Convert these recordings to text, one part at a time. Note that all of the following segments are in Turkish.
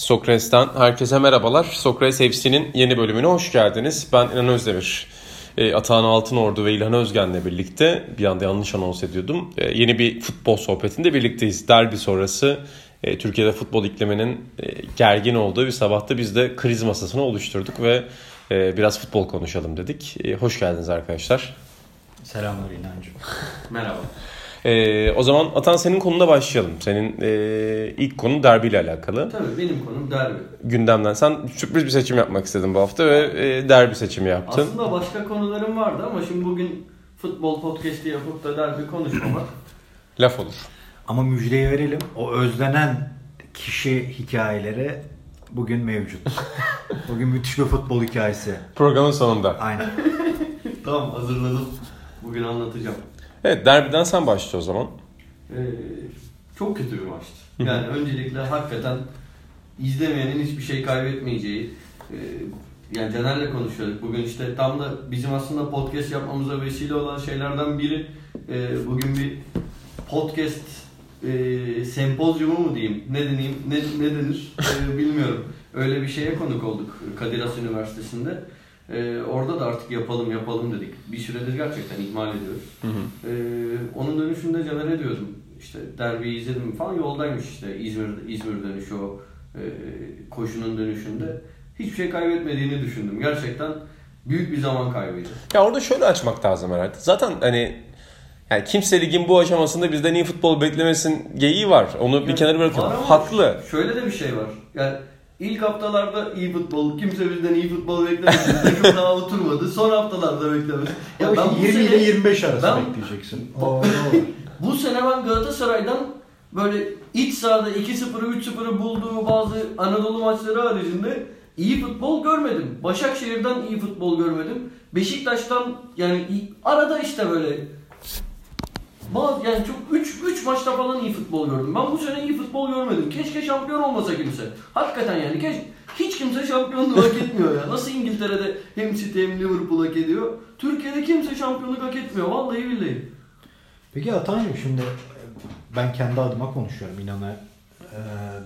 Sokrates'ten herkese merhabalar. Sokrates FC'nin yeni bölümüne hoş geldiniz. Ben İnan Özdemir. E, Atahan Altınordu ve İlhan Özgen'le birlikte bir anda yanlış anons ediyordum. E, yeni bir futbol sohbetinde birlikteyiz. Derbi sonrası e, Türkiye'de futbol ikliminin e, gergin olduğu bir sabahta biz de kriz masasını oluşturduk ve e, biraz futbol konuşalım dedik. E, hoş geldiniz arkadaşlar. Selamlar İnancım. Merhaba. E, o zaman Atan senin konuna başlayalım. Senin e, ilk konu derbiyle alakalı. Tabii benim konum derbi. Gündemden sen sürpriz bir seçim yapmak istedin bu hafta ve e, derbi seçimi yaptın. Aslında başka konularım vardı ama şimdi bugün futbol podcast'i yapıp da derbi konuşmamak. Laf olur. Ama müjdeyi verelim. O özlenen kişi hikayeleri bugün mevcut. Bugün müthiş bir futbol hikayesi. Programın sonunda. Aynen. tamam hazırladım. Bugün anlatacağım. Evet derbiden sen başla o zaman. Ee, çok kötü bir maçtı. Yani öncelikle hakikaten izlemeyenin hiçbir şey kaybetmeyeceği. e, yani Caner'le konuşuyorduk. Bugün işte tam da bizim aslında podcast yapmamıza vesile olan şeylerden biri e, bugün bir podcast e, sempozyumu mu diyeyim, ne deneyim, ne, ne denir e, bilmiyorum. Öyle bir şeye konuk olduk Kadir Has Üniversitesi'nde. E, orada da artık yapalım yapalım dedik. Bir süredir gerçekten ihmal ediyoruz. Hı hı. Ee, onun dönüşünde Caner'e diyordum işte derbiyi izledim falan yoldaymış işte İzmir, İzmir dönüşü o e, koşunun dönüşünde. Hiçbir şey kaybetmediğini düşündüm. Gerçekten büyük bir zaman kaybıydı. Ya orada şöyle açmak lazım herhalde. Zaten hani yani kimse ligin bu aşamasında bizden iyi futbol beklemesin geyiği var. Onu bir Yani kenara bırakalım. var ama Haklı. Şöyle de bir şey var. Yani ilk haftalarda iyi futbol, kimse bizden iyi futbol beklemesin. Takım daha oturmadı. Son haftalarda beklemesin. Ya ben bu 20 sene- ile 25 arası ben- bekleyeceksin. Bu sene ben Galatasaray'dan böyle iç sahada 2-0'ı 3-0'ı bulduğu bazı Anadolu maçları haricinde iyi futbol görmedim. Başakşehir'den iyi futbol görmedim. Beşiktaş'tan yani iyi- arada işte böyle bazı yani çok 3 3 maçta falan iyi futbol gördüm. Ben bu sene iyi futbol görmedim. Keşke şampiyon olmasa kimse. Hakikaten yani keş hiç kimse şampiyonluğu hak etmiyor ya. Nasıl İngiltere'de hem City hem Liverpool hak ediyor. Türkiye'de kimse şampiyonluk hak etmiyor. Vallahi billahi. Peki Atancığım şimdi ben kendi adıma konuşuyorum. İnanı e,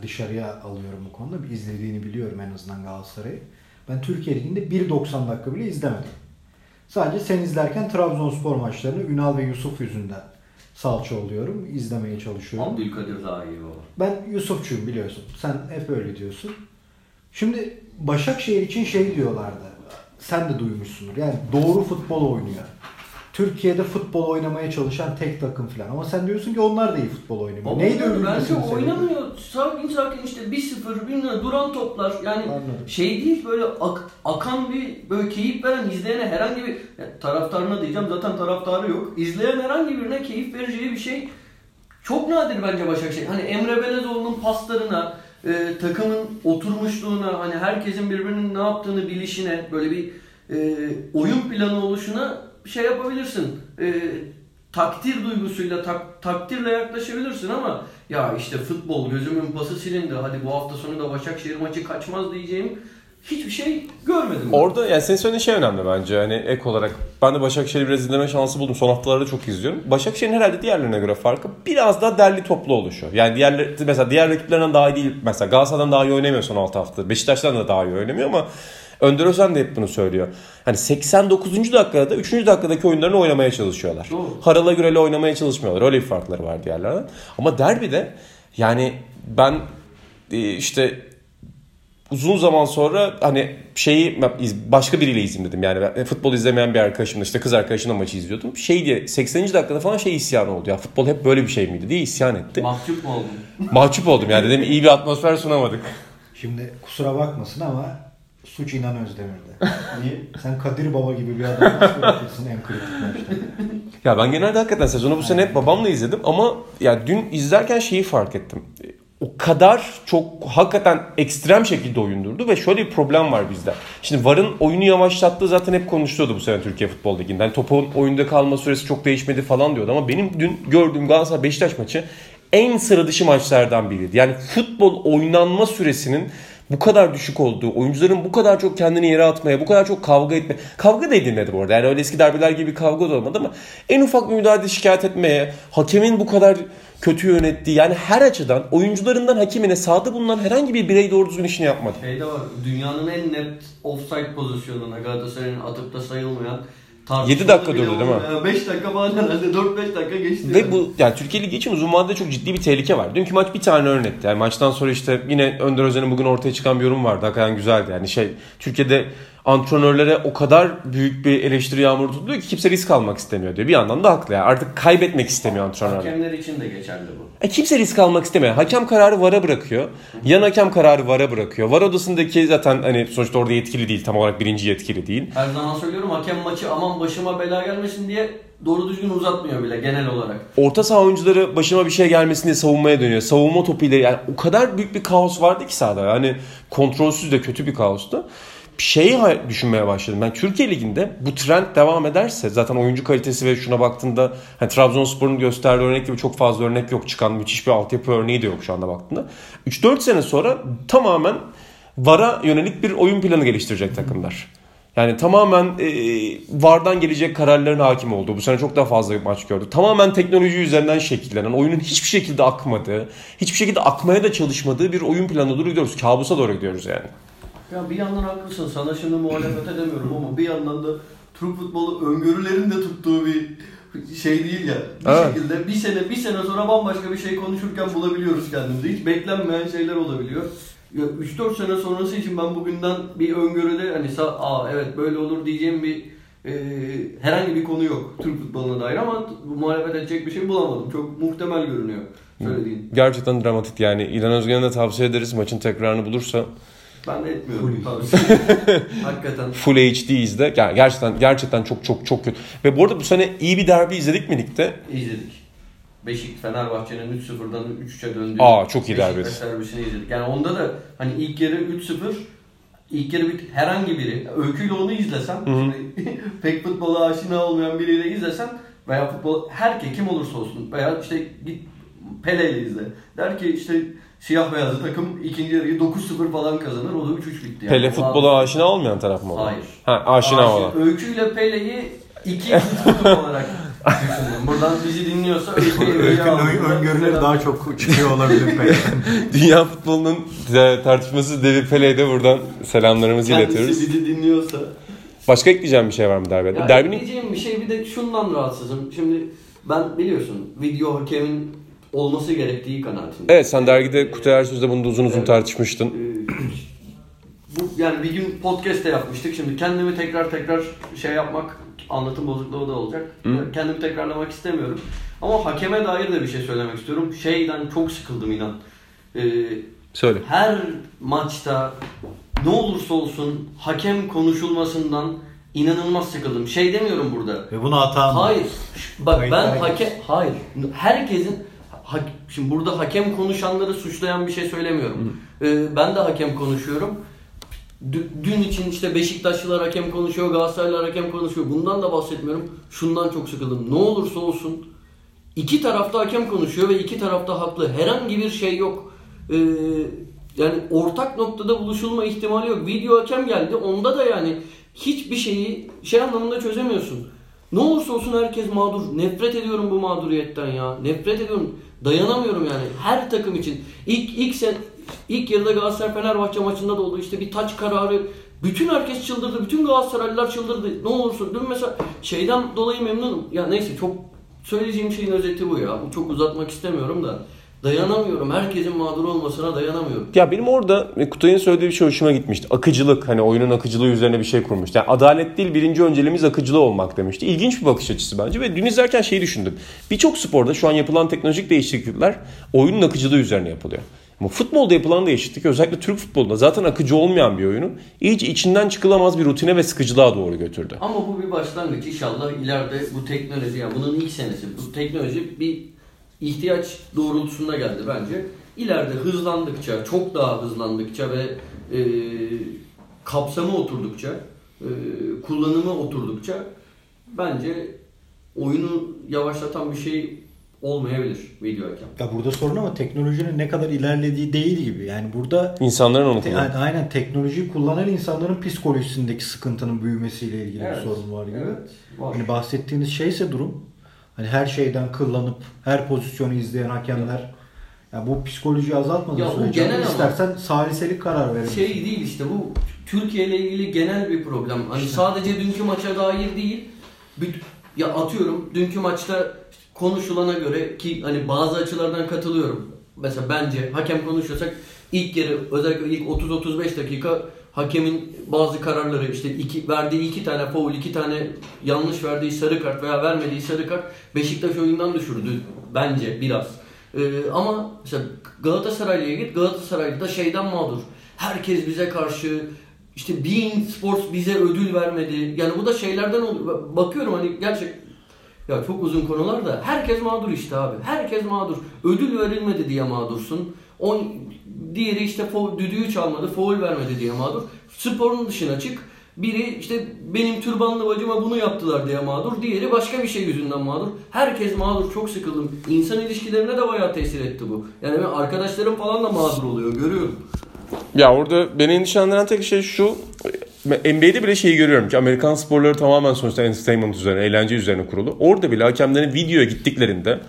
dışarıya alıyorum bu konuda. Bir izlediğini biliyorum en azından Galatasaray'ı. Ben Türkiye Ligi'nde 1.90 dakika bile izlemedim. Sadece sen izlerken Trabzonspor maçlarını Ünal ve Yusuf yüzünden salça oluyorum. izlemeye çalışıyorum. Abdülkadir daha iyi baba. Ben Yusufçuyum biliyorsun. Sen hep öyle diyorsun. Şimdi Başakşehir için şey diyorlardı. Sen de duymuşsundur. Yani doğru futbol oynuyor. Türkiye'de futbol oynamaya çalışan tek takım falan. Ama sen diyorsun ki onlar da iyi futbol oynamıyor. Baba Neydi Bence övülmesinin sebebi? oynamıyor. Sakin sakin işte 1-0 bilmem duran toplar. Yani Anladım. şey değil böyle ak- akan bir böyle keyif veren izleyene herhangi bir ya, taraftarına diyeceğim zaten taraftarı yok. İzleyen herhangi birine keyif vereceği bir şey çok nadir bence Başakşehir. Hani Emre Belezoğlu'nun paslarına, e, takımın oturmuşluğuna, hani herkesin birbirinin ne yaptığını bilişine, böyle bir e, oyun planı oluşuna şey yapabilirsin. E, takdir duygusuyla, tak- takdirle yaklaşabilirsin ama ya işte futbol gözümün pası silindi. Hadi bu hafta sonu da Başakşehir maçı kaçmaz diyeceğim hiçbir şey görmedim. ben. Orada yani senin söylediğin şey önemli bence. Hani ek olarak ben de Başakşehir'i biraz izleme şansı buldum. Son haftalarda çok izliyorum. Başakşehir'in herhalde diğerlerine göre farkı biraz daha derli toplu oluşu. Yani diğer mesela diğer rakiplerinden daha iyi değil. Mesela Galatasaray'dan daha iyi oynamıyor son 6 hafta. Beşiktaş'tan da daha iyi oynamıyor ama Önder Özen de hep bunu söylüyor. Hani 89. dakikada da 3. dakikadaki oyunlarını oynamaya çalışıyorlar. Doğru. Harala Gürel'e oynamaya çalışmıyorlar. Öyle bir farkları var diğerlerden. Ama derbide yani ben e, işte uzun zaman sonra hani şeyi başka biriyle izleyeyim dedim. Yani ben futbol izlemeyen bir arkadaşımla işte kız arkadaşımla maçı izliyordum. Şey diye 80. dakikada falan şey isyan oldu ya. Futbol hep böyle bir şey miydi diye isyan etti. Mahcup mu oldun? Mahcup oldum yani dedim iyi bir atmosfer sunamadık. Şimdi kusura bakmasın ama suç İnan Özdemir'de. Niye? Sen Kadir Baba gibi bir adam nasıl bırakırsın en kritik maçta? Ya ben genelde hakikaten sezonu bu sene hep babamla izledim ama ya dün izlerken şeyi fark ettim. O kadar çok hakikaten ekstrem şekilde oyundurdu ve şöyle bir problem var bizde. Şimdi VAR'ın oyunu yavaşlattığı zaten hep konuşuluyordu bu sene Türkiye Futbol Ligi'nde. Hani topun oyunda kalma süresi çok değişmedi falan diyordu ama benim dün gördüğüm Galatasaray Beşiktaş maçı en sıra dışı maçlardan biriydi. Yani futbol oynanma süresinin bu kadar düşük olduğu, oyuncuların bu kadar çok kendini yere atmaya, bu kadar çok kavga etme. Kavga da edilmedi bu arada. Yani öyle eski derbiler gibi kavga da olmadı ama en ufak bir müdahale şikayet etmeye, hakemin bu kadar kötü yönettiği yani her açıdan oyuncularından hakemine sahada bulunan herhangi bir birey doğru düzgün işini yapmadı. Şey de var. Dünyanın en net offside pozisyonuna Galatasaray'ın atıp da sayılmayan Yedi dakika durdu değil mi? 5 dakika falan herhalde 4-5 dakika geçti. Ve yani. bu yani Türkiye Ligi için uzun vadede çok ciddi bir tehlike var. Dünkü maç bir tane örnekti. Yani maçtan sonra işte yine Önder Özen'in bugün ortaya çıkan bir yorum vardı. Hakikaten güzeldi. Yani şey Türkiye'de antrenörlere o kadar büyük bir eleştiri yağmuru tutuluyor ki kimse risk almak istemiyor diyor. Bir yandan da haklı yani. Artık kaybetmek istemiyor antrenörler. Hakemler için de geçerli bu. E kimse risk almak istemiyor. Hakem kararı VAR'a bırakıyor. Yan hakem kararı VAR'a bırakıyor. VAR odasındaki zaten hani sonuçta orada yetkili değil. Tam olarak birinci yetkili değil. Her zaman söylüyorum hakem maçı aman başıma bela gelmesin diye doğru düzgün uzatmıyor bile genel olarak. Orta saha oyuncuları başıma bir şey gelmesin diye savunmaya dönüyor. Savunma topuyla yani o kadar büyük bir kaos vardı ki sahada. Yani kontrolsüz de kötü bir kaostu. Şeyi düşünmeye başladım. Ben Türkiye Ligi'nde bu trend devam ederse zaten oyuncu kalitesi ve şuna baktığında hani Trabzonspor'un gösterdiği örnek gibi çok fazla örnek yok. Çıkan müthiş bir altyapı örneği de yok şu anda baktığında. 3-4 sene sonra tamamen VAR'a yönelik bir oyun planı geliştirecek takımlar. Yani tamamen e, VAR'dan gelecek kararların hakim olduğu. Bu sene çok daha fazla maç gördük. Tamamen teknoloji üzerinden şekillenen, oyunun hiçbir şekilde akmadığı, hiçbir şekilde akmaya da çalışmadığı bir oyun planına doğru gidiyoruz. Kabusa doğru gidiyoruz yani. Ya bir yandan haklısın sana şimdi muhalefet edemiyorum ama bir yandan da Türk futbolu öngörülerin de tuttuğu bir şey değil ya. Bir Evet. şekilde bir sene bir sene sonra bambaşka bir şey konuşurken bulabiliyoruz kendimizi. Hiç beklenmeyen şeyler olabiliyor. Ya 3-4 sene sonrası için ben bugünden bir öngörüde hani sa- aa evet böyle olur diyeceğim bir e, herhangi bir konu yok Türk futboluna dair ama bu muhalefet edecek bir şey bulamadım. Çok muhtemel görünüyor söylediğin. Gerçekten dramatik yani. İlhan Özgen'e de tavsiye ederiz maçın tekrarını bulursa. Ben de etmiyorum. Hakikaten. Full HD izle. Yani gerçekten gerçekten çok çok çok kötü. Ve bu arada bu sene iyi bir derbi izledik mi ligde? İzledik. Beşik Fenerbahçe'nin 3-0'dan 3-3'e döndüğü Aa, çok iyi derbi. Beşiktaş derbisini izledik. Yani onda da hani ilk yarı 3-0 ilk yarı bir, herhangi biri öyküyle onu izlesem şimdi pek futbola aşina olmayan biriyle izlesem veya futbol herke kim olursa olsun veya işte git Pele'yle izle. Der ki işte siyah beyazlı takım ikinci yarıyı 9-0 falan kazanır. O da 3-3 bitti. Yani. Pele futbola aşina olmayan taraf mı? Hayır. Ha aşina Aşina- olan. Öyküyle Pele'yi iki futbol olarak düşündüm. Buradan bizi dinliyorsa Öykünün ön- öngörüleri daha çok çıkıyor olabilir belki. Dünya futbolunun tartışmasız devi Pele'ye de buradan selamlarımızı iletiyoruz. Kendisi bizi dinliyorsa. Başka ekleyeceğim bir şey var mı derbide? Derbinin ekleyeceğim bir şey bir de şundan rahatsızım. Şimdi ben biliyorsun video hakemin olması gerektiği kanaatindeyim. Evet sen dergide Kutay Ersöz'de bunu da uzun uzun Evet. tartışmıştın. Ee, bu yani bir gün podcast de yapmıştık. Şimdi kendimi tekrar tekrar şey yapmak anlatım bozukluğu da olacak. Hı. Kendimi tekrarlamak istemiyorum. Ama hakeme dair de bir şey söylemek istiyorum. Şeyden çok sıkıldım inan. Ee, Söyle. her maçta ne olursa olsun hakem konuşulmasından inanılmaz sıkıldım. Şey demiyorum burada. Ve bunu hata mı? Hayır. Bak ben Kayıtlara hakem hayır. Herkesin ha- şimdi burada hakem konuşanları suçlayan bir şey söylemiyorum. Ee, ben de hakem konuşuyorum. Dü- Dün için işte Beşiktaşlılar hakem konuşuyor, Galatasaraylılar hakem konuşuyor. Bundan da bahsetmiyorum. Şundan çok sıkıldım. Ne olursa olsun iki tarafta hakem konuşuyor ve iki tarafta haklı. Herhangi bir şey yok. Ee, yani ortak noktada buluşulma ihtimali yok. Video hakem geldi. Onda da yani hiçbir şeyi şey anlamında çözemiyorsun. Ne olursa olsun herkes mağdur. Nefret ediyorum bu mağduriyetten ya. Nefret ediyorum. Dayanamıyorum yani. Her takım için. İlk ilk sen ilk yarıda Galatasaray Fenerbahçe maçında da oldu. İşte bir taç kararı. Bütün herkes çıldırdı. Bütün Galatasaraylılar çıldırdı. Ne olursa dün mesela şeyden dolayı memnunum. Ya neyse çok söyleyeceğim şeyin özeti bu ya. Çok uzatmak istemiyorum da. Dayanamıyorum. Herkesin mağdur olmasına dayanamıyorum. Ya benim orada e, Kutay'ın söylediği bir şey hoşuma gitmişti. Akıcılık hani oyunun akıcılığı üzerine bir şey kurmuştu. Yani adalet değil birinci önceliğimiz akıcılığı olmak demişti. İlginç bir bakış açısı bence ve dün izlerken şeyi düşündüm. Birçok sporda şu an yapılan teknolojik değişiklikler oyunun akıcılığı üzerine yapılıyor. Ama futbolda yapılan değişiklik özellikle Türk futbolunda zaten akıcı olmayan bir oyunu iyice içinden çıkılamaz bir rutine ve sıkıcılığa doğru götürdü. Ama bu bir başlangıç. İnşallah ileride bu teknoloji, yani bunun ilk senesi, bu teknoloji bir ihtiyaç doğrultusunda geldi bence. İleride hızlandıkça, çok daha hızlandıkça ve e, kapsamı oturdukça, e, kullanımı oturdukça bence oyunu yavaşlatan bir şey olmayabilir video hakem. Ya burada sorun ama teknolojinin ne kadar ilerlediği değil gibi. Yani burada İnsanların onu kullanıyor. yani aynen teknolojiyi kullanan insanların psikolojisindeki sıkıntının büyümesiyle ilgili Evet. bir sorun var gibi. Evet, var. Hani bahsettiğiniz şeyse durum hani her şeyden kıllanıp her pozisyonu izleyen hakemler ya bu psikolojiyi azaltmadığı Ya sürece genel ama- istersen saliselik karar verelim. Şey değil işte bu Türkiye ile ilgili genel bir problem. Hani sadece dünkü maça dair değil. büt- Ya atıyorum dünkü maçta konuşulana göre ki hani bazı açılardan katılıyorum. Mesela bence hakem konuşuyorsak ilk yarı özellikle ilk 30-35 dakika hakemin bazı kararları işte iki, verdiği iki tane foul, iki tane yanlış verdiği sarı kart veya vermediği sarı kart Beşiktaş oyundan düşürdü bence biraz. Ee, ama mesela Galatasaraylı'ya git Galatasaraylı da şeyden mağdur. Herkes bize karşı işte Bein Sports bize ödül vermedi. Yani bu da şeylerden oluyor. Bakıyorum hani gerçek ya çok uzun konular da herkes mağdur işte abi. Herkes mağdur. Ödül verilmedi diye mağdursun. On, diğeri işte foul, düdüğü çalmadı, foul vermedi diye mağdur. Sporun dışına çık. Biri işte benim türbanlı bacıma bunu yaptılar diye mağdur. Diğeri başka bir şey yüzünden mağdur. Herkes mağdur. Çok sıkıldım. İnsan ilişkilerine de bayağı tesir etti bu. Yani ben arkadaşlarım falan da mağdur oluyor. Görüyorum. Ya orada beni endişelendiren tek şey şu. NBA'de bile şeyi görüyorum ki Amerikan sporları tamamen sonuçta entertainment üzerine, eğlence üzerine kurulu. Orada bile hakemlerin videoya gittiklerinde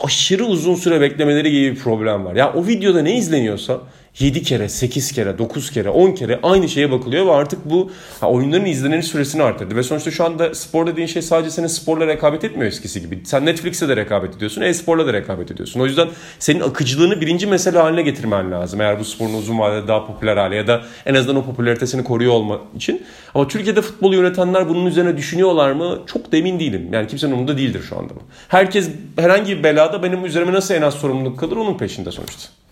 aşırı uzun süre beklemeleri gibi bir problem var. Ya o videoda ne izleniyorsa 7 kere, 8 kere, 9 kere, 10 kere aynı şeye bakılıyor ve artık bu ha, oyunların izlenir süresini arttırdı. Ve sonuçta şu anda spor dediğin şey sadece senin sporla rekabet etmiyor eskisi gibi. Sen Netflix'e de rekabet ediyorsun, e-sporla da rekabet ediyorsun. O yüzden senin akıcılığını birinci mesele haline getirmen lazım. Eğer bu sporun uzun vadede daha popüler hale ya da en azından o popülaritesini koruyor olma için. Ama Türkiye'de futbolu yönetenler bunun üzerine düşünüyorlar mı? Çok da emin değilim. Yani kimsenin umurunda değildir şu anda. Herkes herhangi bir belada benim üzerime nasıl en az sorumluluk kalır onun peşinde sonuçta.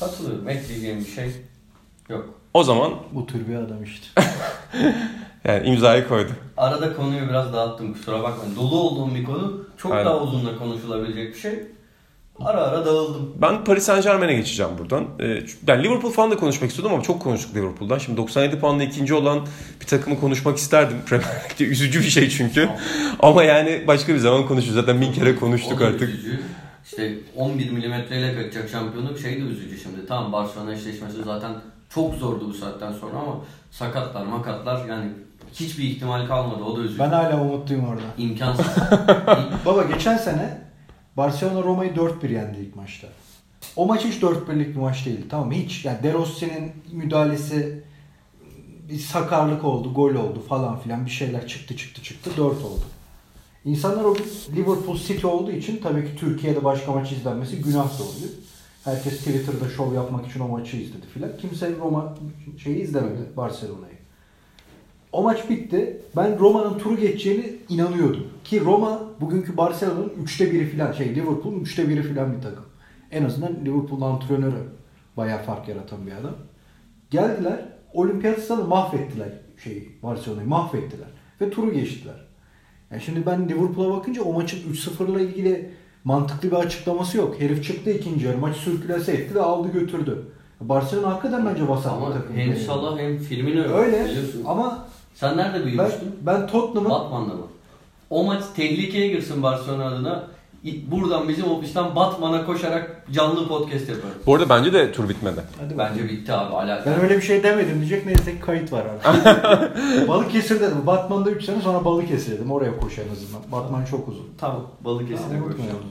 Katılıyorum. Ekleyeceğim bir şey yok. O zaman Bu tür bir adam işte. yani imzayı koydu. Arada konuyu biraz dağıttım kusura bakmayın. Dolu olduğum bir konu. Çok Aynen. daha uzun da konuşulabilecek bir şey. Ara ara dağıldım. Ben Paris Saint Germain'e geçeceğim buradan. Ee, yani Liverpool falan da konuşmak istiyordum ama çok konuştuk Liverpool'dan. Şimdi 97 puanla ikinci olan bir takımı konuşmak isterdim. Premier Lig'de üzücü bir şey çünkü. ama yani başka bir zaman konuşuruz. Zaten bin kere konuştuk artık. Üzücü. İşte 11 milimetreyle kaçacak şampiyonluk şey de üzücü şimdi. Tamam Barcelona eşleşmesi zaten çok zordu bu saatten sonra ama sakatlar makatlar yani hiçbir ihtimal kalmadı. O da üzücü. Ben hala umutluyum orada. İmkansız. Baba geçen sene Barcelona Roma'yı 4-1 yendi ilk maçta. O maç hiç 4-1'lik bir maç değildi. Tamam? Hiç. Yani De Rossi'nin müdahalesi bir sakarlık oldu, gol oldu falan filan bir şeyler çıktı çıktı çıktı 4 oldu. İnsanlar o gün Liverpool City olduğu için tabii ki Türkiye'de başka maç izlenmesi günah da oluyor. Herkes Twitter'da şov yapmak için o maçı izledi filan. Kimse Roma şeyi izlemedi Barcelona'yı. O maç bitti. Ben Roma'nın turu geçeceğini inanıyordum. Ki Roma bugünkü Barcelona'nın üçte biri filan şey Liverpool'un üçte biri filan bir takım. En azından Liverpool'un antrenörü bayağı fark yaratan bir adam. Geldiler olimpiyat mahvettiler şeyi Barcelona'yı mahvettiler. Ve turu geçtiler. Yani şimdi ben Liverpool'a bakınca o maçın 3-0'la ilgili mantıklı bir açıklaması yok. Herif çıktı ikinci yarı maçı sürkülese etti ve aldı götürdü. Barcelona hakikaten bence vasat bir takım. hem Salah hem Firmino. Öyle Biliyorsun. ama Sen nerede ben, büyümüştün? ben Tottenham'ın Batman'da mı? O maç tehlikeye girsin Barcelona adına. Buradan bizim ofisten Batman'a koşarak canlı podcast yaparız. Bu arada bence de tur bitmedi. Hadi Bence bitti abi alaka. Ben öyle bir şey demedim diyecek neyse ki kayıt var abi. Balıkesir dedim. Batman'da 3 sene sonra Balıkesir dedim. Oraya koş en azından. Batman çok uzun. Tamam Balıkesir'e unutmayalım.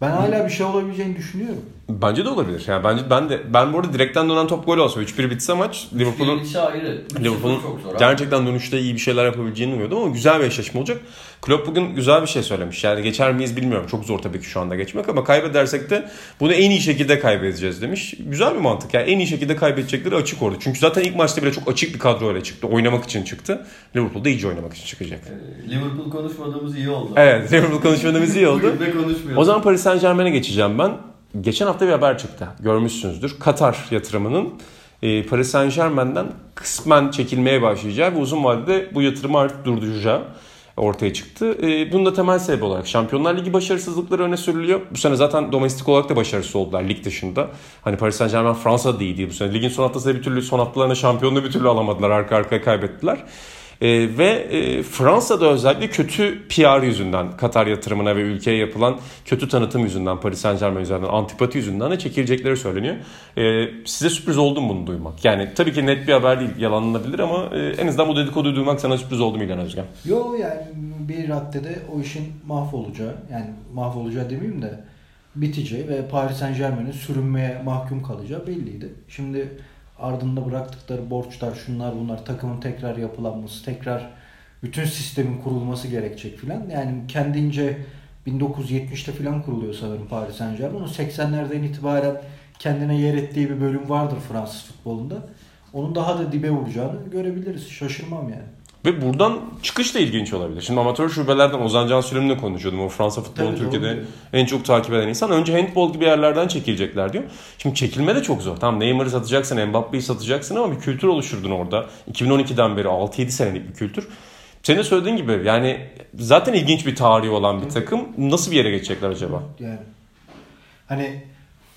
Ben hala bir şey olabileceğini düşünüyorum. Bence de olabilir. Yani bence ben de ben bu arada direkten dönen top gol olsa 3-1 bitse maç Liverpool'un Liverpool'un gerçekten dönüşte iyi bir şeyler yapabileceğini umuyordum ama güzel bir eşleşme olacak. Klopp bugün güzel bir şey söylemiş. Yani geçer miyiz bilmiyorum. Çok zor tabii ki şu anda geçmek ama kaybedersek de bunu en iyi şekilde kaybedeceğiz demiş. Güzel bir mantık. Yani en iyi şekilde kaybedecekleri açık orada. Çünkü zaten ilk maçta bile çok açık bir kadroyla çıktı. Oynamak için çıktı. Liverpool'da iyice oynamak için çıkacak. Ee, Liverpool konuşmadığımız iyi oldu. Evet Liverpool konuşmadığımız iyi oldu. O zaman Paris Saint Germain'e geçeceğim ben. Geçen hafta bir haber çıktı. Görmüşsünüzdür. Katar yatırımının e, Paris Saint Germain'den kısmen çekilmeye başlayacağı ve uzun vadede bu yatırımı artık durduracağı ortaya çıktı. E, bunun da temel sebebi olarak Şampiyonlar Ligi başarısızlıkları öne sürülüyor. Bu sene zaten domestik olarak da başarısız oldular lig dışında. Hani Paris Saint Germain Fransa'da da iyiydi bu sene. Ligin son haftasında bir türlü son haftalarında şampiyonluğu bir türlü alamadılar. Arka arkaya kaybettiler. E, ve e, Fransa'da özellikle kötü PR yüzünden Katar yatırımına ve ülkeye yapılan kötü tanıtım yüzünden Paris Saint Germain yüzünden antipati yüzünden de çekilecekleri söyleniyor. E, size sürpriz oldu mu bunu duymak? Yani tabii ki net bir haber değil yalanlanabilir ama e, en azından bu dedikoduyu duymak sana sürpriz oldu mu İlhan Özgen? Yo yani bir raddede o işin mahvolacağı yani mahvolacağı demeyeyim de biteceği ve Paris Saint Germain'in sürünmeye mahkum kalacağı belliydi. Şimdi ardında bıraktıkları borçlar, şunlar bunlar, takımın tekrar yapılanması, tekrar bütün sistemin kurulması gerekecek filan. Yani kendince 1970'te filan kuruluyor sanırım Paris Saint Germain. O 80'lerden itibaren kendine yer ettiği bir bölüm vardır Fransız futbolunda. Onun daha da dibe vuracağını görebiliriz. Şaşırmam yani. Ve buradan çıkış da ilginç olabilir. Şimdi amatör şubelerden Ozan Can Süleyman'la konuşuyordum. O Fransa futbolunu Tabii, Türkiye'de doğru. en çok takip eden insan. Önce handball gibi yerlerden çekilecekler diyor. Şimdi çekilme de çok zor. Tamam Neymar'ı satacaksın, Mbappe'yi satacaksın ama bir kültür oluşturdun orada. 2012'den beri 6-7 senelik bir kültür. Senin de söylediğin gibi yani zaten ilginç bir tarihi olan bir takım. Nasıl bir yere geçecekler acaba? Yani hani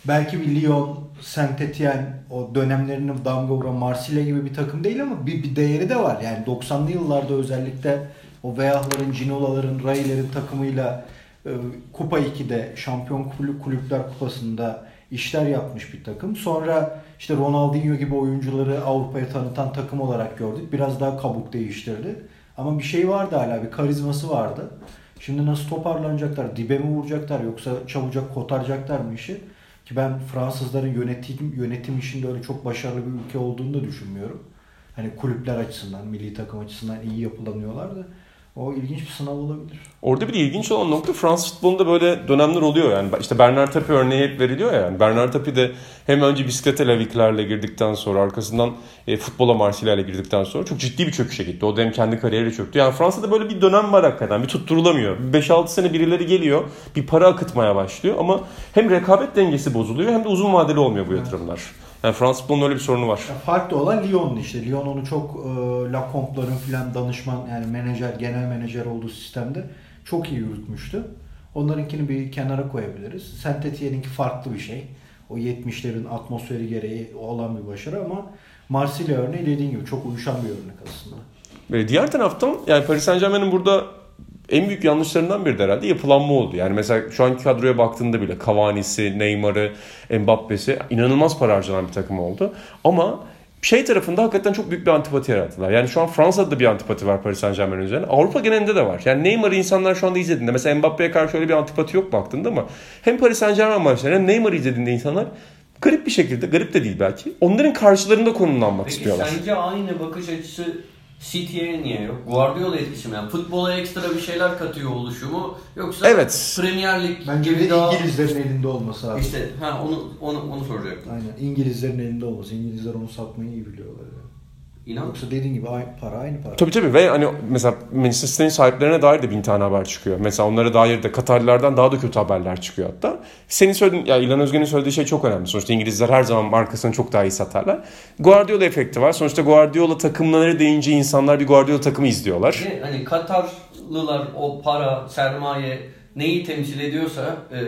belki bir Lyon, Saint Etienne o dönemlerinin damga vuran Marsilya gibi bir takım değil ama bir, bir değeri de var. Yani 90'lı yıllarda özellikle o Veyahların, Cinola'ların, Ray'lerin takımıyla e, Kupa 2'de Şampiyon Kulüp Kulüpler Kupası'nda işler yapmış bir takım. Sonra işte Ronaldinho gibi oyuncuları Avrupa'ya tanıtan takım olarak gördük. Biraz daha kabuk değiştirdi. Ama bir şey vardı hala, bir karizması vardı. Şimdi nasıl toparlanacaklar, dibe mi vuracaklar yoksa çabucak kotaracaklar mı işi? Ki ben Fransızların yönetim, yönetim işinde öyle çok başarılı bir ülke olduğunu da düşünmüyorum. Hani kulüpler açısından, milli takım açısından iyi yapılanıyorlar da o ilginç bir sınav olabilir. Orada bir de ilginç olan nokta Fransız futbolunda böyle dönemler oluyor yani. İşte Bernard Tapie örneği hep veriliyor ya. Yani. Bernard Tapie de hem önce bisiklete laviklerle girdikten sonra arkasından e, futbola Marsilya ile girdikten sonra çok ciddi bir çöküşe gitti. O da hem kendi kariyeri çöktü. Yani Fransa'da böyle bir dönem var hakikaten. Bir tutturulamıyor. 5-6 sene birileri geliyor. Bir para akıtmaya başlıyor ama hem rekabet dengesi bozuluyor hem de uzun vadeli olmuyor bu yatırımlar. Yani Fransız futbolunun öyle bir sorunu var. Ya farklı olan Lyon'un işte. Lyon onu çok e, Lacomp'ların filan danışman yani menajer, genel menajer olduğu sistemde çok iyi yürütmüştü. Onlarınkini bir kenara koyabiliriz. Saint Etienne'inki farklı bir şey. O 70'lerin atmosferi gereği olan bir başarı ama Marsilya örneği dediğin gibi çok uyuşan bir örnek aslında. Ve diğer taraftan yani Paris Saint Germain'in burada en büyük yanlışlarından biri de herhalde yapılanma oldu. Yani mesela şu anki kadroya baktığında bile Cavani'si, Neymar'ı, Mbappe'si inanılmaz para harcanan bir takım oldu. Ama şey tarafında hakikaten çok büyük bir antipati yarattılar. Yani şu an Fransa'da da bir antipati var Paris Saint Germain üzerine. Avrupa genelinde de var. Yani Neymar'ı insanlar şu anda izlediğinde mesela Mbappe'ye karşı öyle bir antipati yok baktığında ama hem Paris Saint Germain maçları hem Neymar'ı izlediğinde insanlar garip bir şekilde, garip de değil belki. Onların karşılarında konumlanmak Peki istiyorlar. sence aynı bakış açısı City'ye niye yok? Guardiola etkisi mi? Yani futbola ekstra bir şeyler katıyor oluşu mu? Yoksa Evet. Premier Lig Bence gibi de daha... İngilizlerin elinde olması abi. İşte ha onu onu onu soracaktım. Aynen. İngilizlerin elinde olması. İngilizler onu satmayı iyi biliyorlar. İnan. Yoksa dediğin gibi aynı para aynı para. Tabii tabii ve hani mesela Manchester City'nin sahiplerine dair de bin tane haber çıkıyor. Mesela onlara dair de Katarlılardan daha da kötü haberler çıkıyor hatta. Senin söylediğin, ya İlhan Özgen'in söylediği şey çok önemli. Sonuçta İngilizler her zaman markasını çok daha iyi satarlar. Guardiola efekti var. Sonuçta Guardiola takımları deyince insanlar bir Guardiola takımı izliyorlar. Ve hani Katarlılar o para, sermaye neyi temsil ediyorsa e,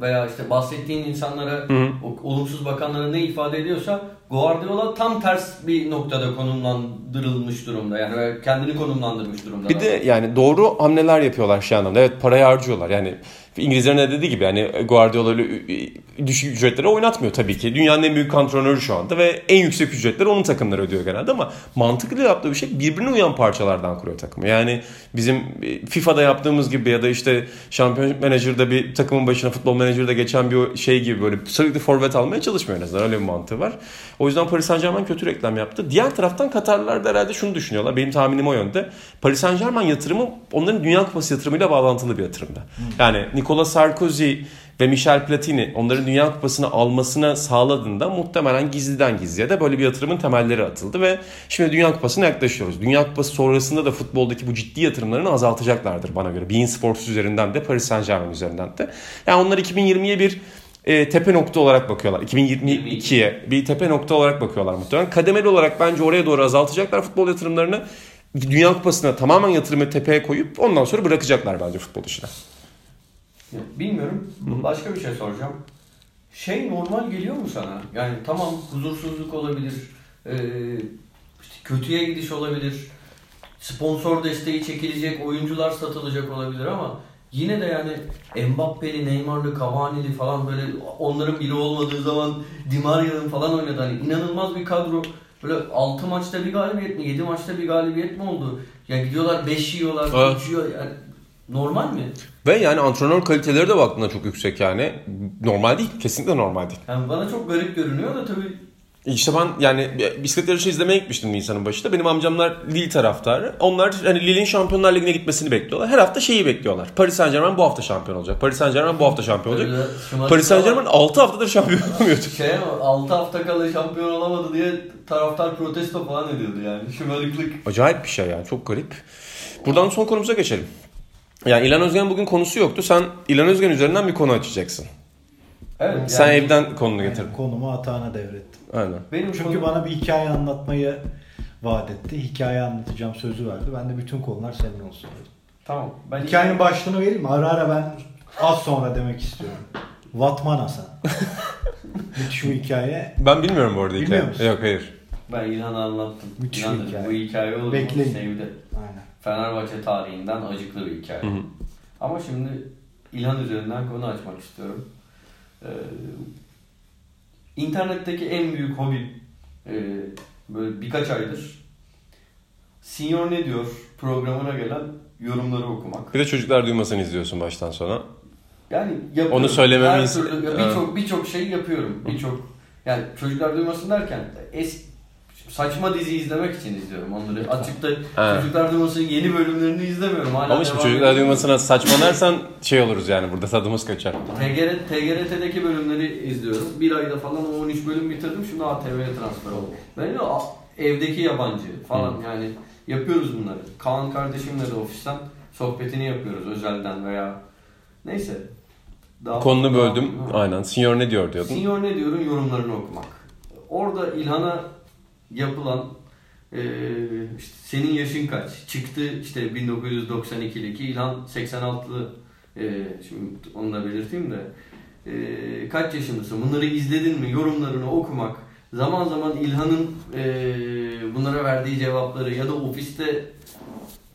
veya işte bahsettiğin insanlara, o olumsuz bakanlara ne ifade ediyorsa Guardiola tam ters bir noktada konumlandırılmış durumda. Yani kendini konumlandırmış durumda. Bir de yani doğru hamleler yapıyorlar şey anlamda. Evet parayı harcıyorlar. Yani İngilizlerin de dediği gibi yani Guardiola düşük ücretlere oynatmıyor tabii ki. Dünyanın en büyük antrenörü şu anda ve en yüksek ücretleri onun takımları ödüyor genelde ama mantıklı yaptığı bir şey birbirine uyan parçalardan kuruyor takımı. Yani bizim FIFA'da yaptığımız gibi ya da işte şampiyon menajerde bir takımın başına futbol menajerde geçen bir şey gibi böyle sürekli forvet almaya çalışmıyor en azından öyle bir mantığı var. O yüzden Paris Saint Germain kötü reklam yaptı. Diğer taraftan Katarlılar da herhalde şunu düşünüyorlar. Benim tahminim o yönde. Paris Saint Germain yatırımı onların Dünya Kupası yatırımıyla bağlantılı bir yatırımda. Yani Nicolas Sarkozy ve Michel Platini onların Dünya Kupası'nı almasına sağladığında muhtemelen gizliden gizliye de böyle bir yatırımın temelleri atıldı ve şimdi Dünya Kupası'na yaklaşıyoruz. Dünya Kupası sonrasında da futboldaki bu ciddi yatırımlarını azaltacaklardır bana göre. Bein Sports üzerinden de Paris Saint Germain üzerinden de. Yani onlar 2020'ye bir e, tepe nokta olarak bakıyorlar. 2022'ye bir tepe nokta olarak bakıyorlar muhtemelen. Kademeli olarak bence oraya doğru azaltacaklar futbol yatırımlarını. Dünya Kupası'na tamamen yatırımı tepeye koyup ondan sonra bırakacaklar bence futbol işine. Bilmiyorum. Başka bir şey soracağım. Şey normal geliyor mu sana? Yani tamam huzursuzluk olabilir. Ee, işte kötüye gidiş olabilir. sponsor desteği çekilecek, oyuncular satılacak olabilir ama yine de yani Mbappe'li, Neymar'lı, Cavani'li falan böyle onların bile olmadığı zaman Di Maria'nın falan oynadı. Hani inanılmaz bir kadro. Böyle 6 maçta bir galibiyet mi, 7 maçta bir galibiyet mi oldu? Ya gidiyorlar 5 yiyorlar, Evet. 3 yiyor. Yani normal mi? Ve yani antrenör kaliteleri de baktığında çok yüksek yani. Normal değil. Kesinlikle normal değil. Yani bana çok garip görünüyor da tabii İşte ben yani bisiklet yarışı izlemeye gitmiştim Nisan'ın başında. Benim amcamlar Lille taraftarı. Onlar hani Lille'in Şampiyonlar Ligi'ne gitmesini bekliyorlar. Her hafta şeyi bekliyorlar. Paris Saint Germain bu hafta şampiyon olacak. Paris Saint Germain bu hafta şampiyon olacak. Öyle Paris Saint. Germain 6 haftadır şampiyon olamıyordu. Şey 6 hafta kala şampiyon olamadı diye taraftar protesto falan ediyordu yani. Şımarıklık. Acayip bir şey yani çok garip. Buradan son konumuza geçelim. Yani İlhan Özgen bugün konusu yoktu. Sen İlhan Özgen üzerinden bir konu açacaksın. Evet. Sen yani evden konunu getirdin. Yani konumu Atahan'a devrettim. Aynen. benim Çünkü konum- bana bir hikaye anlatmayı vaat etti. Hikaye anlatacağım sözü verdi. Ben de bütün konular senin olsun dedim. Tamam. Ben Hikayenin başlığını vereyim mi? Ara ara ben az sonra demek istiyorum. Vatman Hasan. Müthiş bir hikaye. Ben bilmiyorum bu arada Bilmiyor hikaye. musun? Yok hayır. ben İlhan'a anlattım. Müthiş İlhan bir hikaye. Bu hikaye olur mu? Bekleyin. Sevdi. Aynen. Fenerbahçe tarihinden acıklı bir hikaye. Hı hı. Ama şimdi İlhan üzerinden konu açmak istiyorum. Ee, internetteki en büyük hobim e, böyle birkaç aydır Senior ne diyor programına gelen yorumları okumak. Bir de çocuklar duymasını izliyorsun baştan sona. Yani yapıyorum. Onu söylememi birçok birçok şey yapıyorum. Birçok yani çocuklar duymasın derken es saçma dizi izlemek için izliyorum onları. Açıkta Evet. çocuklar duymasın yeni bölümlerini izlemiyorum. Hala Ama şimdi çocuklar duymasına saçmalarsan şey oluruz yani burada tadımız kaçar. TGR, TGRT'deki bölümleri izliyorum. Bir ayda falan 13 bölüm bitirdim. Şimdi ATV'ye transfer oldum. Ben de evdeki yabancı falan yani yapıyoruz bunları. Kaan kardeşimle de ofisten sohbetini yapıyoruz özelden veya neyse. Daha Konunu böldüm. Ha. Aynen. Senior ne diyor diyordun. Senior ne diyorum yorumlarını okumak. Orada İlhan'a yapılan eee, işte senin yaşın kaç? Çıktı işte 1992'deki İlhan 86'lı eee, şimdi onu da belirteyim de eee, kaç yaşındasın? Bunları izledin mi? Yorumlarını okumak. Zaman zaman İlhan'ın eee, bunlara verdiği cevapları ya da ofiste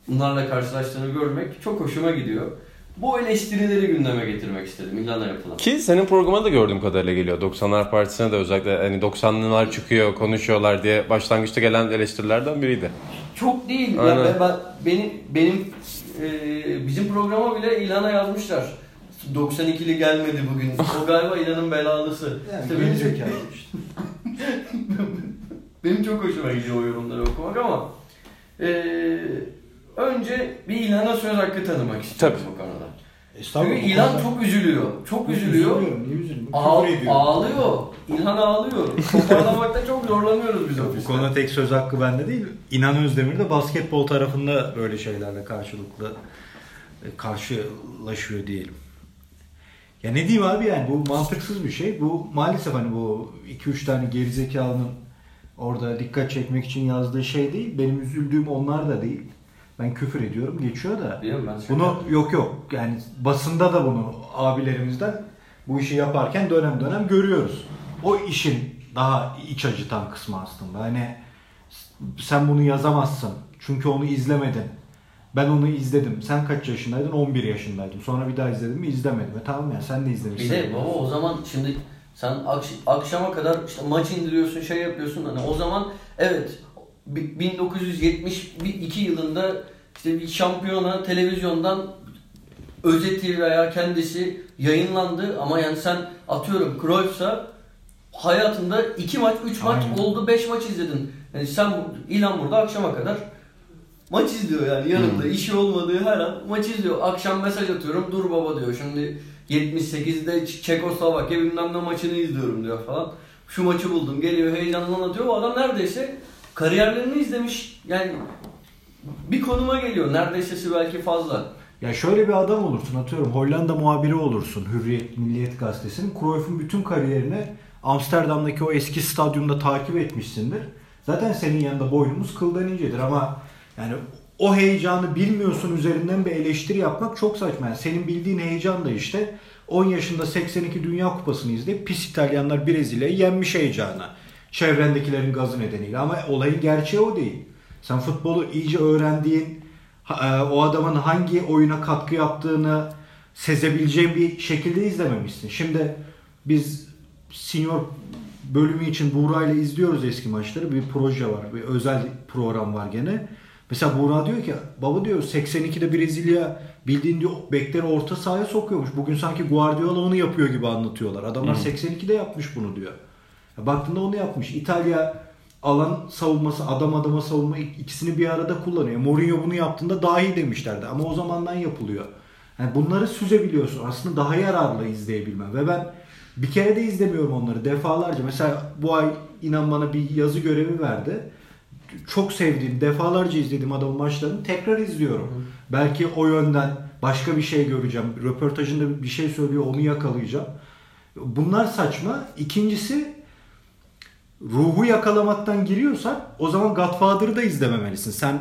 bunlarla karşılaştığını görmek çok hoşuma gidiyor. Bu eleştirileri gündeme getirmek istedim İlhan'a yapılan. Ki senin programa da gördüğüm kadarıyla geliyor. 90'lar Partisi'ne de özellikle hani 90'lılar çıkıyor, konuşuyorlar diye başlangıçta gelen eleştirilerden biriydi. Çok değil. Ya Aynen. ben, ben- benim benim e, bizim programa bile İlhan'a yazmışlar. 92'li gelmedi bugün. O galiba İlhan'ın belalısı. Yani İşte benim, işte. benim çok hoşuma gidiyor o yorumları okumak ama e, önce bir İlhan'a söz hakkı tanımak istiyorum Tabii. bu konuda. Estağfurullah. Çünkü İlhan çok üzülüyor. Çok üzülüyor. Niye üzülüyorum? Ağ, Küfür ediyorum. ağlıyor. İlhan ağlıyor. Toparlamakta çok zorlanıyoruz biz Bu ofiste. konuda tek söz hakkı bende değil. İnan Özdemir de basketbol tarafında böyle şeylerle karşılıklı e, karşılaşıyor diyelim. Ya ne diyeyim abi yani bu mantıksız bir şey. Bu maalesef hani bu 2-3 tane gerizekalının orada dikkat çekmek için yazdığı şey değil. Benim üzüldüğüm onlar da değil. Ben küfür ediyorum geçiyor da. Biliyorum ben şaka Bunu yok yok yani basında da bunu abilerimizden bu işi yaparken dönem dönem görüyoruz. O işin daha iç acıtan kısmı aslında. Hani sen bunu yazamazsın çünkü onu izlemedin. Ben onu izledim. Sen kaç yaşındaydın? 11 yaşındaydım. Sonra bir daha izledim mi? İzlemedim. E tamam ya sen de izlemişsin. Bir de baba o zaman şimdi sen akş- akşama kadar işte maç indiriyorsun şey yapıyorsun hani o zaman evet 1972 yılında işte bir şampiyona televizyondan özeti veya kendisi yayınlandı ama yani sen atıyorum Cruyff'sa hayatında 2 maç 3 maç Aynen. oldu 5 maç izledin. Yani sen bu- İlhan burada akşama kadar maç izliyor yani yanında işi olmadığı her an maç izliyor. Akşam mesaj atıyorum dur baba diyor şimdi 78'de Ç- Çekoslovakya bilmem ne maçını izliyorum diyor falan. Şu maçı buldum geliyor heyecanla anlatıyor. O adam neredeyse kariyerlerini izlemiş yani bir konuma geliyor. Neredeyse belki fazla. Ya şöyle bir adam olursun atıyorum Hollanda muhabiri olursun Hürriyet Milliyet Gazetesi'nin. Cruyff'un bütün kariyerini Amsterdam'daki o eski stadyumda takip etmişsindir. Zaten senin yanında boynumuz kıldan incedir ama yani o heyecanı bilmiyorsun üzerinden bir eleştiri yapmak çok saçma. Yani senin bildiğin heyecan da işte 10 yaşında 82 Dünya Kupası'nı izleyip pis İtalyanlar Brezilya'yı yenmiş heyecanı. Çevrendekilerin gazı nedeniyle ama olayın gerçeği o değil. Sen futbolu iyice öğrendiğin, e, o adamın hangi oyuna katkı yaptığını sezebileceğin bir şekilde izlememişsin. Şimdi biz senior bölümü için Buğra ile izliyoruz eski maçları. Bir proje var, bir özel program var gene. Mesela Buğra diyor ki baba diyor 82'de Brezilya bildiğin diyor bekleri orta sahaya sokuyormuş. Bugün sanki Guardiola onu yapıyor gibi anlatıyorlar. Adamlar 82'de yapmış bunu diyor. Baktığında onu yapmış. İtalya alan savunması, adam adama savunma ikisini bir arada kullanıyor. Mourinho bunu yaptığında daha iyi demişlerdi ama o zamandan yapılıyor. Yani bunları süzebiliyorsun. Aslında daha yararlı izleyebilmem. Ve ben bir kere de izlemiyorum onları defalarca. Mesela bu ay inan bana bir yazı görevi verdi. Çok sevdiğim, defalarca izlediğim adamın maçlarını tekrar izliyorum. Belki o yönden başka bir şey göreceğim. Röportajında bir şey söylüyor, onu yakalayacağım. Bunlar saçma. İkincisi ruhu yakalamaktan giriyorsan o zaman Godfather'ı da izlememelisin. Sen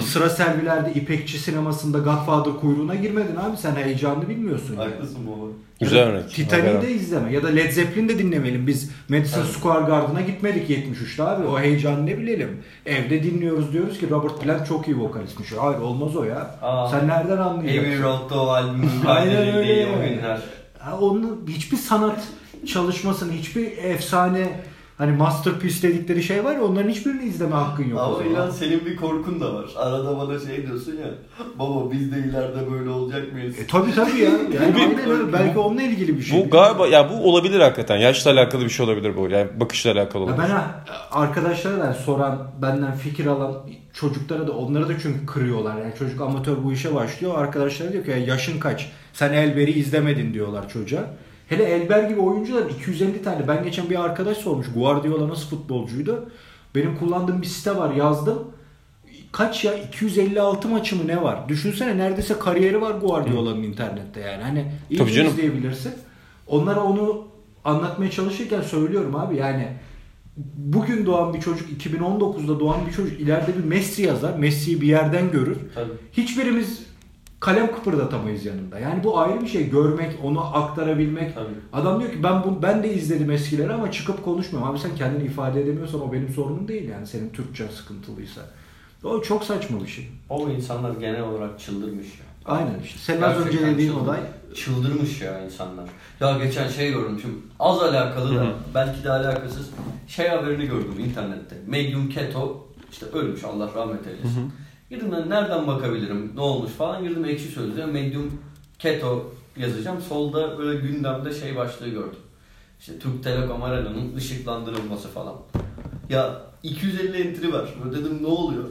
sıra servilerde İpekçi sinemasında Godfather kuyruğuna girmedin abi. Sen heyecanını bilmiyorsun. yani. Haklısın baba. Güzel örnek. Titanic'i de izleme. Ya da Led Zeppelin de dinlemeyelim. Biz Madison Square Garden'a gitmedik 73'te abi. O heyecanı ne bilelim. Evde dinliyoruz diyoruz ki Robert Plant çok iyi vokalistmiş. Hayır olmaz o ya. Aa. Sen nereden Abbey anlayacaksın? Road'da o albümün Aynen öyle. o günler. Ha, Onun hiçbir sanat çalışmasını, hiçbir efsane hani masterpiece dedikleri şey var ya onların hiçbirini izleme hakkın yok. Ama inan senin bir korkun da var. Arada bana şey diyorsun ya. Baba biz de ileride böyle olacak mıyız? E tabi tabi ya. Yani aynen. Belki onunla ilgili bir şey. Bu galiba ya bu olabilir hakikaten. Yaşla alakalı bir şey olabilir bu. Yani bakışla alakalı Ya olabilir. ben arkadaşlara da soran, benden fikir alan çocuklara da onları da çünkü kırıyorlar. Yani çocuk amatör bu işe başlıyor. Arkadaşlara diyor ki ya yaşın kaç? Sen Elber'i izlemedin diyorlar çocuğa. Hele Elber gibi oyuncular 250 tane. Ben geçen bir arkadaş sormuş. Guardiola nasıl futbolcuydu? Benim kullandığım bir site var yazdım. Kaç ya 256 maçı mı ne var? Düşünsene neredeyse kariyeri var Guardiola'nın internette yani. Hani iyi izleyebilirsin. Onlara onu anlatmaya çalışırken söylüyorum abi yani bugün doğan bir çocuk 2019'da doğan bir çocuk ileride bir Messi yazar. Messi'yi bir yerden görür. Tabii. Hiçbirimiz kalem kıpırdatamayız yanında. Yani bu ayrı bir şey. Görmek, onu aktarabilmek. Tabii. Adam diyor ki ben bu, ben de izledim eskileri ama çıkıp konuşmuyorum. Abi sen kendini ifade edemiyorsan o benim sorunum değil yani. Senin Türkçen sıkıntılıysa. O çok saçma bir şey. O insanlar genel olarak çıldırmış ya. Aynen işte. Senin az önce dediğin çıldır- olay Çıldırmış ya insanlar. Ya geçen şey gördüm şimdi az alakalı da belki de alakasız şey haberini gördüm internette. Medium Keto işte ölmüş Allah rahmet eylesin. Girdim ben nereden bakabilirim ne olmuş falan girdim ekşi sözlüğe Medium Keto yazacağım. Solda böyle gündemde şey başlığı gördüm. İşte Türk Telekom Arena'nın ışıklandırılması falan. Ya 250 entry var. Böyle dedim ne oluyor?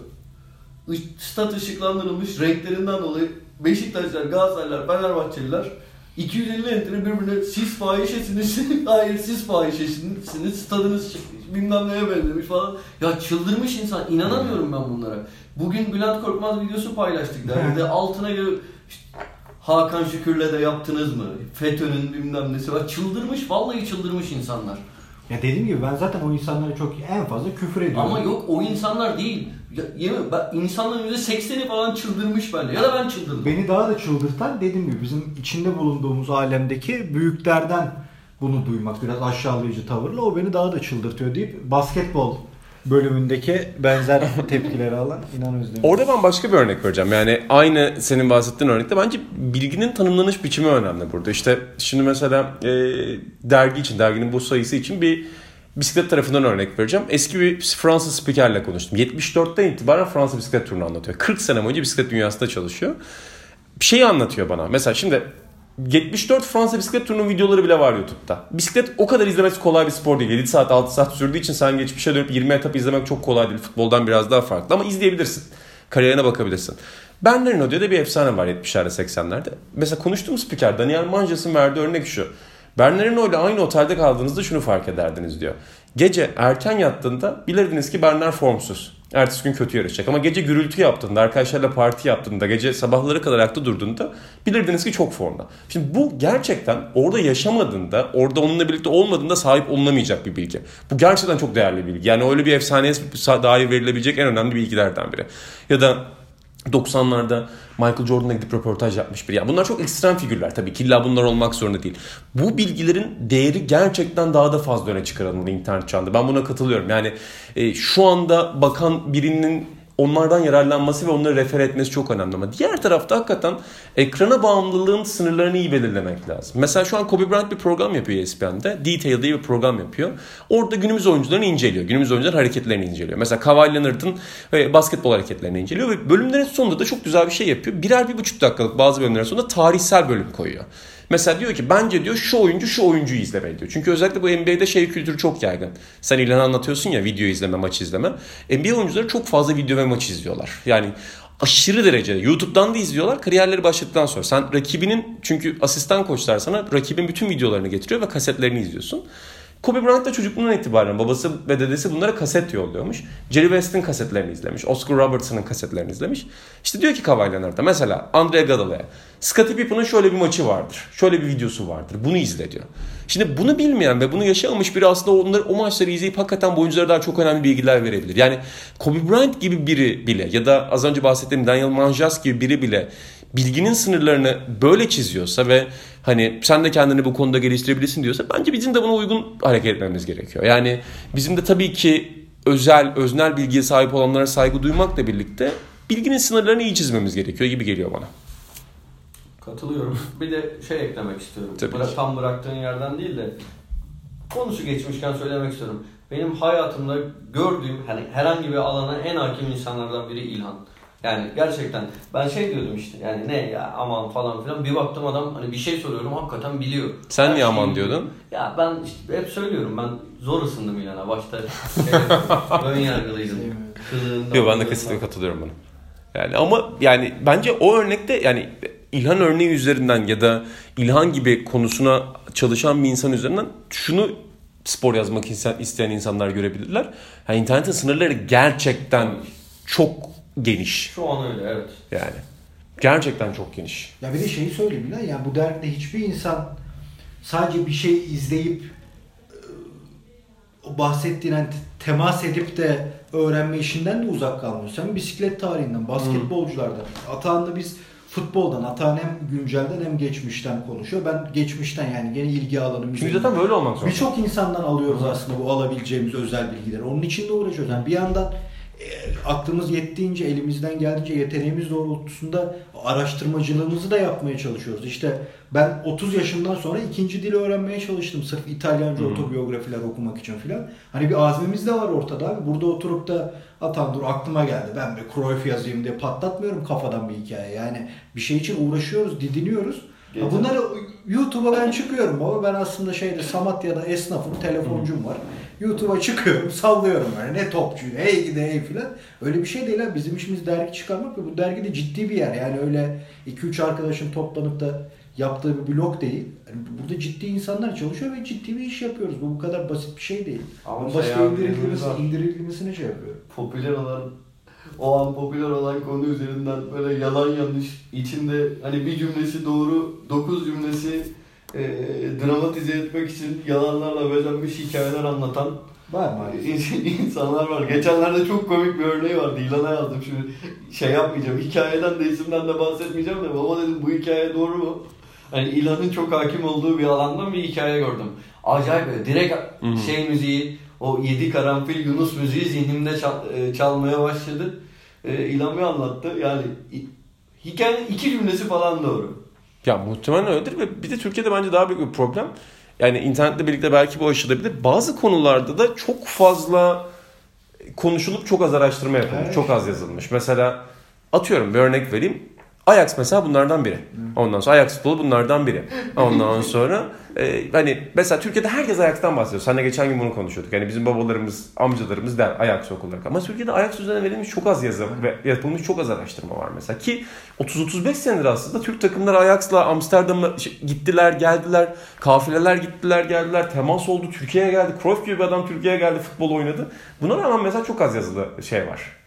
Stat ışıklandırılmış renklerinden dolayı Beşiktaşlar, Galatasaraylar, Fenerbahçeliler 250 entry birbirine siz fahişesiniz, hayır siz fahişesiniz, stadınız bilmem neye benzemiş falan. Ya çıldırmış insan, inanamıyorum ben bunlara. Bugün Bülent Korkmaz videosu paylaştık derdi. altına göre işte, Hakan Şükür'le de yaptınız mı? FETÖ'nün bilmem nesi var. Çıldırmış, vallahi çıldırmış insanlar. Ya dediğim gibi ben zaten o insanlara çok en fazla küfür ediyorum. Ama yok o insanlar değil. Ya, yemin ben, insanların %80'i falan çıldırmış bence. Ya da ben çıldırdım. Beni daha da çıldırtan dediğim gibi bizim içinde bulunduğumuz alemdeki büyüklerden bunu duymak biraz aşağılayıcı tavırla o beni daha da çıldırtıyor deyip basketbol bölümündeki benzer tepkileri alan İnan Özdemir. Orada ben başka bir örnek vereceğim. Yani aynı senin bahsettiğin örnekte bence bilginin tanımlanış biçimi önemli burada. İşte şimdi mesela e, dergi için, derginin bu sayısı için bir bisiklet tarafından örnek vereceğim. Eski bir Fransız spikerle konuştum. 74'ten itibaren Fransa bisiklet turunu anlatıyor. 40 sene boyunca bisiklet dünyasında çalışıyor. Bir şeyi anlatıyor bana. Mesela şimdi 74 Fransa bisiklet turunun videoları bile var YouTube'da. Bisiklet o kadar izlemesi kolay bir spor değil. 7 saat 6 saat sürdüğü için sen geçmişe dönüp 20 etap izlemek çok kolay değil. Futboldan biraz daha farklı ama izleyebilirsin. Kariyerine bakabilirsin. Bernardino diye de bir efsane var 70'lerde 80'lerde. Mesela konuştuğum spiker Daniel Manjas'ın verdiği örnek şu. Bernardino ile aynı otelde kaldığınızda şunu fark ederdiniz diyor. Gece erken yattığında bilirdiniz ki Bernard formsuz. Ertesi gün kötü yarışacak. Ama gece gürültü yaptığında, arkadaşlarla parti yaptığında, gece sabahları kadar ayakta durduğunda bilirdiniz ki çok formda. Şimdi bu gerçekten orada yaşamadığında, orada onunla birlikte olmadığında sahip olunamayacak bir bilgi. Bu gerçekten çok değerli bir bilgi. Yani öyle bir efsaneye dair verilebilecek en önemli bilgilerden biri. Ya da 90'larda Michael Jordan'a gidip röportaj yapmış biri. Yani bunlar çok ekstrem figürler tabii ki illa bunlar olmak zorunda değil. Bu bilgilerin değeri gerçekten daha da fazla öne çıkarılmalı internet çağında. Ben buna katılıyorum. Yani e, şu anda bakan birinin onlardan yararlanması ve onları refer etmesi çok önemli ama diğer tarafta hakikaten ekrana bağımlılığın sınırlarını iyi belirlemek lazım. Mesela şu an Kobe Bryant bir program yapıyor ESPN'de. Detail diye bir program yapıyor. Orada günümüz oyuncularını inceliyor. Günümüz oyuncuların hareketlerini inceliyor. Mesela Kawhi Leonard'ın e, basketbol hareketlerini inceliyor ve bölümlerin sonunda da çok güzel bir şey yapıyor. Birer bir buçuk dakikalık bazı bölümlerin sonunda tarihsel bölüm koyuyor. Mesela diyor ki bence diyor şu oyuncu şu oyuncuyu izlemeli diyor. Çünkü özellikle bu NBA'de şey kültürü çok yaygın. Sen ilan anlatıyorsun ya video izleme, maç izleme. NBA oyuncuları çok fazla video ve maç izliyorlar. Yani aşırı derecede YouTube'dan da izliyorlar kariyerleri başladıktan sonra. Sen rakibinin çünkü asistan koçlar sana rakibin bütün videolarını getiriyor ve kasetlerini izliyorsun. Kobe Bryant da çocukluğundan itibaren babası ve dedesi bunlara kaset yolluyormuş. Jerry West'in kasetlerini izlemiş. Oscar Robertson'ın kasetlerini izlemiş. İşte diyor ki Kawhi Leonard'a mesela Andre Iguodala'ya Scottie Pippen'ın şöyle bir maçı vardır. Şöyle bir videosu vardır. Bunu izle diyor. Şimdi bunu bilmeyen ve bunu yaşamamış biri aslında onları, o maçları izleyip hakikaten bu oyunculara daha çok önemli bilgiler verebilir. Yani Kobe Bryant gibi biri bile ya da az önce bahsettiğim Daniel Manjas gibi biri bile bilginin sınırlarını böyle çiziyorsa ve hani sen de kendini bu konuda geliştirebilirsin diyorsa bence bizim de buna uygun hareket etmemiz gerekiyor. Yani bizim de tabii ki özel, öznel bilgiye sahip olanlara saygı duymakla birlikte bilginin sınırlarını iyi çizmemiz gerekiyor gibi geliyor bana. Katılıyorum. Bir de şey eklemek istiyorum. Tabii Bıra- tam bıraktığın yerden değil de konusu geçmişken söylemek istiyorum. Benim hayatımda gördüğüm hani herhangi bir alana en hakim insanlardan biri İlhan. Yani gerçekten ben şey diyordum işte yani ne ya aman falan filan bir baktım adam hani bir şey soruyorum hakikaten biliyor. Sen Her niye şeyi aman diyordun? Ya ben işte hep söylüyorum ben zor ısındım İlhan'a başta şey, ön yargılıydım. Kılığından, Yok ben de kesinlikle katılıyorum buna. Yani ama yani bence o örnekte yani İlhan örneği üzerinden ya da İlhan gibi konusuna çalışan bir insan üzerinden şunu spor yazmak isteyen insanlar görebilirler. Yani internetin sınırları gerçekten çok geniş. Şu an öyle evet. Yani gerçekten çok geniş. Ya bir de şeyi söyleyeyim lan ya bu dergide hiçbir insan sadece bir şey izleyip e, o bahsettiğin hani temas edip de öğrenme işinden de uzak kalmıyor. Sen bisiklet tarihinden, basketbolculardan, Atahan'la biz futboldan, Atahan hem güncelden hem geçmişten konuşuyor. Ben geçmişten yani gene ilgi alanım. Çünkü zaten böyle olmak zorunda. Birçok insandan alıyoruz aslında bu alabileceğimiz özel bilgileri. Onun için de uğraşıyoruz. Yani bir yandan aklımız yettiğince, elimizden geldiğince yeteneğimiz doğrultusunda araştırmacılığımızı da yapmaya çalışıyoruz. İşte ben 30 yaşımdan sonra ikinci dil öğrenmeye çalıştım. Sırf İtalyanca Hı. otobiyografiler okumak için filan. Hani bir azmimiz de var ortada abi. Burada oturup da atan dur aklıma geldi. Ben bir Cruyff yazayım diye patlatmıyorum kafadan bir hikaye. Yani bir şey için uğraşıyoruz, didiniyoruz. Ha bunları YouTube'a ben çıkıyorum baba. Ben aslında şeyde Samatya'da esnafım, telefoncum var. YouTube'a çıkıyorum, sallıyorum böyle. Ne topçu, hey gide hey filan. Öyle bir şey değil ha. Bizim işimiz dergi çıkarmak ve bu dergi de ciddi bir yer. Yani öyle 2-3 arkadaşın toplanıp da yaptığı bir blog değil. Yani burada ciddi insanlar çalışıyor ve ciddi bir iş yapıyoruz. Bu bu kadar basit bir şey değil. Ama şey başka indirilmesi, indirilmesini şey yapıyorum. popüler olan o an popüler olan konu üzerinden böyle yalan yanlış içinde hani bir cümlesi doğru dokuz cümlesi e, dramatize etmek için yalanlarla bezenmiş hikayeler anlatan Var maalesef. insanlar var. Geçenlerde çok komik bir örneği vardı. İlana yazdım şimdi şey yapmayacağım. Hikayeden de isimden de bahsetmeyeceğim de baba dedim bu hikaye doğru mu? Hani İlan'ın çok hakim olduğu bir alandan bir hikaye gördüm. Acayip böyle direkt Hı hı. şey müziği o yedi karanfil Yunus müziği zihnimde çal- e, çalmaya başladı. E, İlan bir anlattı. Yani hikayenin iki cümlesi falan doğru. Ya muhtemelen öyledir ve bir de Türkiye'de bence daha büyük bir problem. Yani internetle birlikte belki bu aşılabilir. Bazı konularda da çok fazla konuşulup çok az araştırma yapılmış. Evet. Çok az yazılmış. Mesela atıyorum bir örnek vereyim. Ajax mesela bunlardan biri. Ondan sonra Ajax futbolu bunlardan biri. Ondan sonra e, hani mesela Türkiye'de herkes Ajax'tan bahsediyor. Seninle geçen gün bunu konuşuyorduk. Yani bizim babalarımız, amcalarımız der Ajax olarak. Ama Türkiye'de Ajax üzerine verilmiş çok az yazı ve yapılmış çok az araştırma var mesela. Ki 30-35 senedir aslında Türk takımları Ajax'la Amsterdam'a şey, gittiler, geldiler. Kafileler gittiler, geldiler. Temas oldu. Türkiye'ye geldi. Cruyff gibi bir adam Türkiye'ye geldi, futbol oynadı. Buna rağmen mesela çok az yazılı şey var.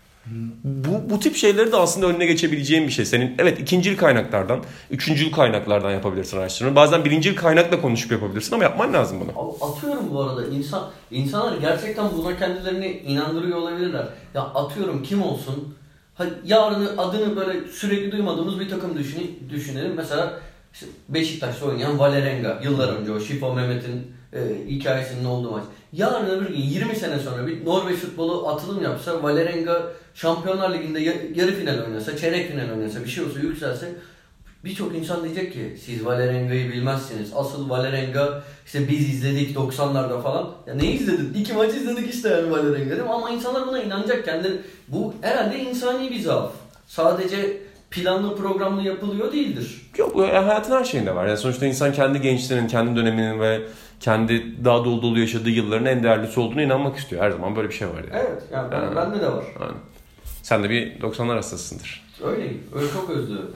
Bu, bu tip şeyleri de aslında önüne geçebileceğin bir şey. Senin evet ikincil kaynaklardan, üçüncül kaynaklardan yapabilirsin araştırmayı. Bazen birincil kaynakla konuşup yapabilirsin ama yapman lazım bunu. Atıyorum bu arada insan insanlar gerçekten buna kendilerini inandırıyor olabilirler. Ya atıyorum kim olsun? Ha, yarın adını böyle sürekli duymadığımız bir takım düşün, düşünelim. Mesela işte Beşiktaş'ta oynayan Valerenga yıllar önce o Şifo Mehmet'in e, hikayesinin olduğu maç. Yarın öbür gün 20 sene sonra bir Norveç futbolu atılım yapsa, Valerenga Şampiyonlar Ligi'nde ya- yarı final oynasa, çeyrek final oynasa, bir şey olsa yükselse birçok insan diyecek ki siz Valerenga'yı bilmezsiniz. Asıl Valerenga işte biz izledik 90'larda falan. Ya ne izledin? İki maç izledik işte yani Valerenga değil mi? Ama insanlar buna inanacak kendileri. Bu herhalde insani bir zaaf. Sadece planlı programlı yapılıyor değildir. Yok hayatın her şeyinde var. Yani sonuçta insan kendi gençliğinin, kendi döneminin ve kendi daha dolu dolu yaşadığı yılların en değerlisi olduğunu inanmak istiyor. Her zaman böyle bir şey var yani. Evet yani ben, Ha. bende de var. Yani sen de bir 90'lar hastasısındır. Öyleyim. Öyle çok özlüyorum.